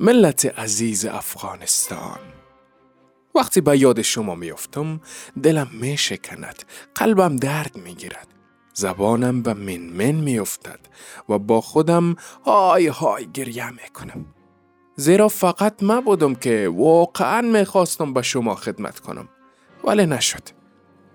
ملت عزیز افغانستان. وقتی به یاد شما میافتم دلم می شکند قلبم درد می گیرد زبانم به من من می افتد و با خودم های های گریه می کنم زیرا فقط ما بودم که واقعا می خواستم به شما خدمت کنم. ولی نشد.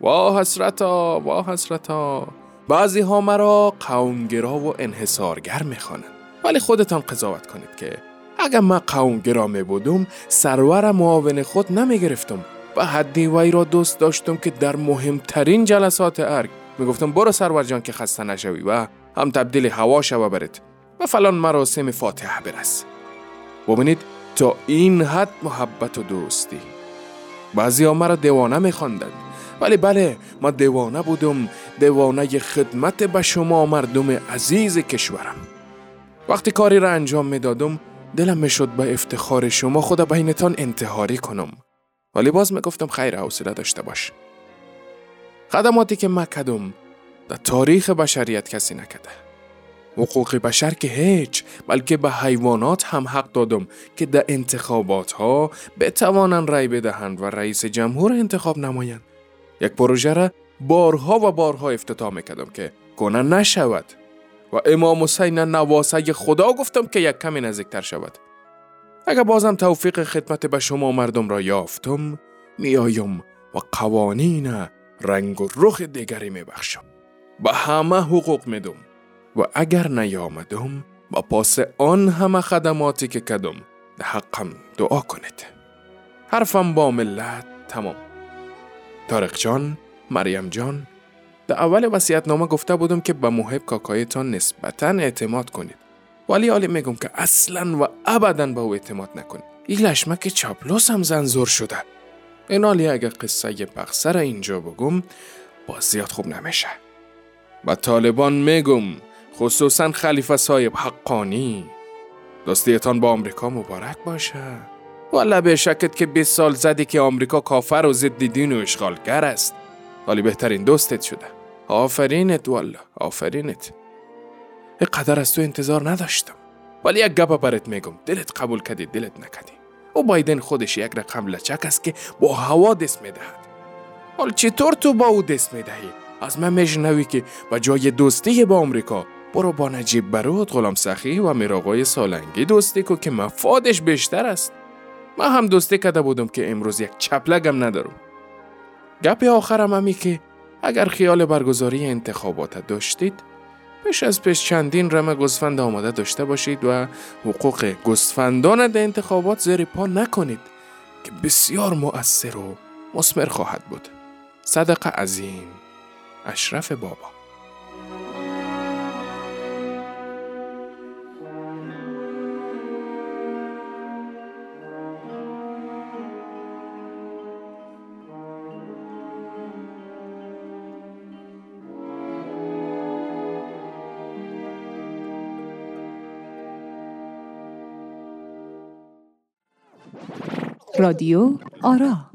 وا حسرتا وا حسرتا. بعضی ها مرا قومگرا و انحصارگر می خوانند ولی خودتان قضاوت کنید که اگر من قومگرا می بودم سرور معاون خود نمی گرفتم و حدی وی را دوست داشتم که در مهمترین جلسات ارگ. می گفتم برو سرور جان که خسته نشوی و هم تبدیل هوا شوه برد و فلان مراسم فاتحه برس. ببینید تا این حد محبت و دوستی. بعضی ها مرا دیوانه می خواندند ولی بله ما دیوانه بودم. دیوانه خدمت به شما مردم عزیز کشورم. وقتی کاری را انجام می دادم دلم می شد به افتخار شما خدا بینتان انتحاری کنم. ولی باز می گفتم خیر حوصله داشته باش. خدماتی که ما در تاریخ بشریت کسی نکده. حقوق بشر که هیچ بلکه به حیوانات هم حق دادم که در انتخابات ها بتوانند رأی بدهند و رئیس جمهور انتخاب نمایند. یک پروژه را بارها و بارها افتتاح می‌کردم که کنه نشود. و امام حسین نواسه خدا گفتم که یک کمی نزدیکتر شود. اگر بازم توفیق خدمت به شما مردم را یافتم میایم و قوانین رنگ و رخ دیگری میبخشم. به همه حقوق میدم و اگر نیامدم با پاس آن همه خدماتی که کدم ده حقم دعا کنید. حرفم با ملت تمام. تارق جان مریم جان در اول نامه گفته بودم که به محب کاکایتان نسبتا اعتماد کنید. ولی حالی میگم که اصلا و ابدا به او اعتماد نکنید. این لشمک چاپلوس هم زنزور شده. این حالی اگر قصه بخصر اینجا بگم باز زیاد خوب نمیشه. و طالبان میگم خصوصا خلیفه صاحب حقانی. دوستیتان با آمریکا مبارک باشه. والا به شکت که 20 سال زدی که آمریکا کافر و ضد دین و اشغالگر است. ولی بهترین دوستت شده. آفرینت والا آفرینت. قدر از تو انتظار نداشتم. ولی یک گپا برات میگم دلت قبول کردی دلت نکردی. او بایدن خودش یک رقم لچک است که با هوا دست می‌دهد. حال چطور تو با او دست می‌دهی؟ از من میشنوی که با جای دوستی با آمریکا برو با نجیب برود غلام سخی و میراقای سالنگی دوستی کو که مفادش بیشتر است. من هم دوستی کده بودم که امروز یک چپلگم ندارم. گپ آخرم همی که اگر خیال برگزاری انتخابات داشتید پیش از پیش چندین رم گزفند آماده داشته باشید و حقوق گزفندان در انتخابات زیر پا نکنید که بسیار مؤثر و مسمر خواهد بود. صدقه عظیم اشرف بابا. رادیو آرا.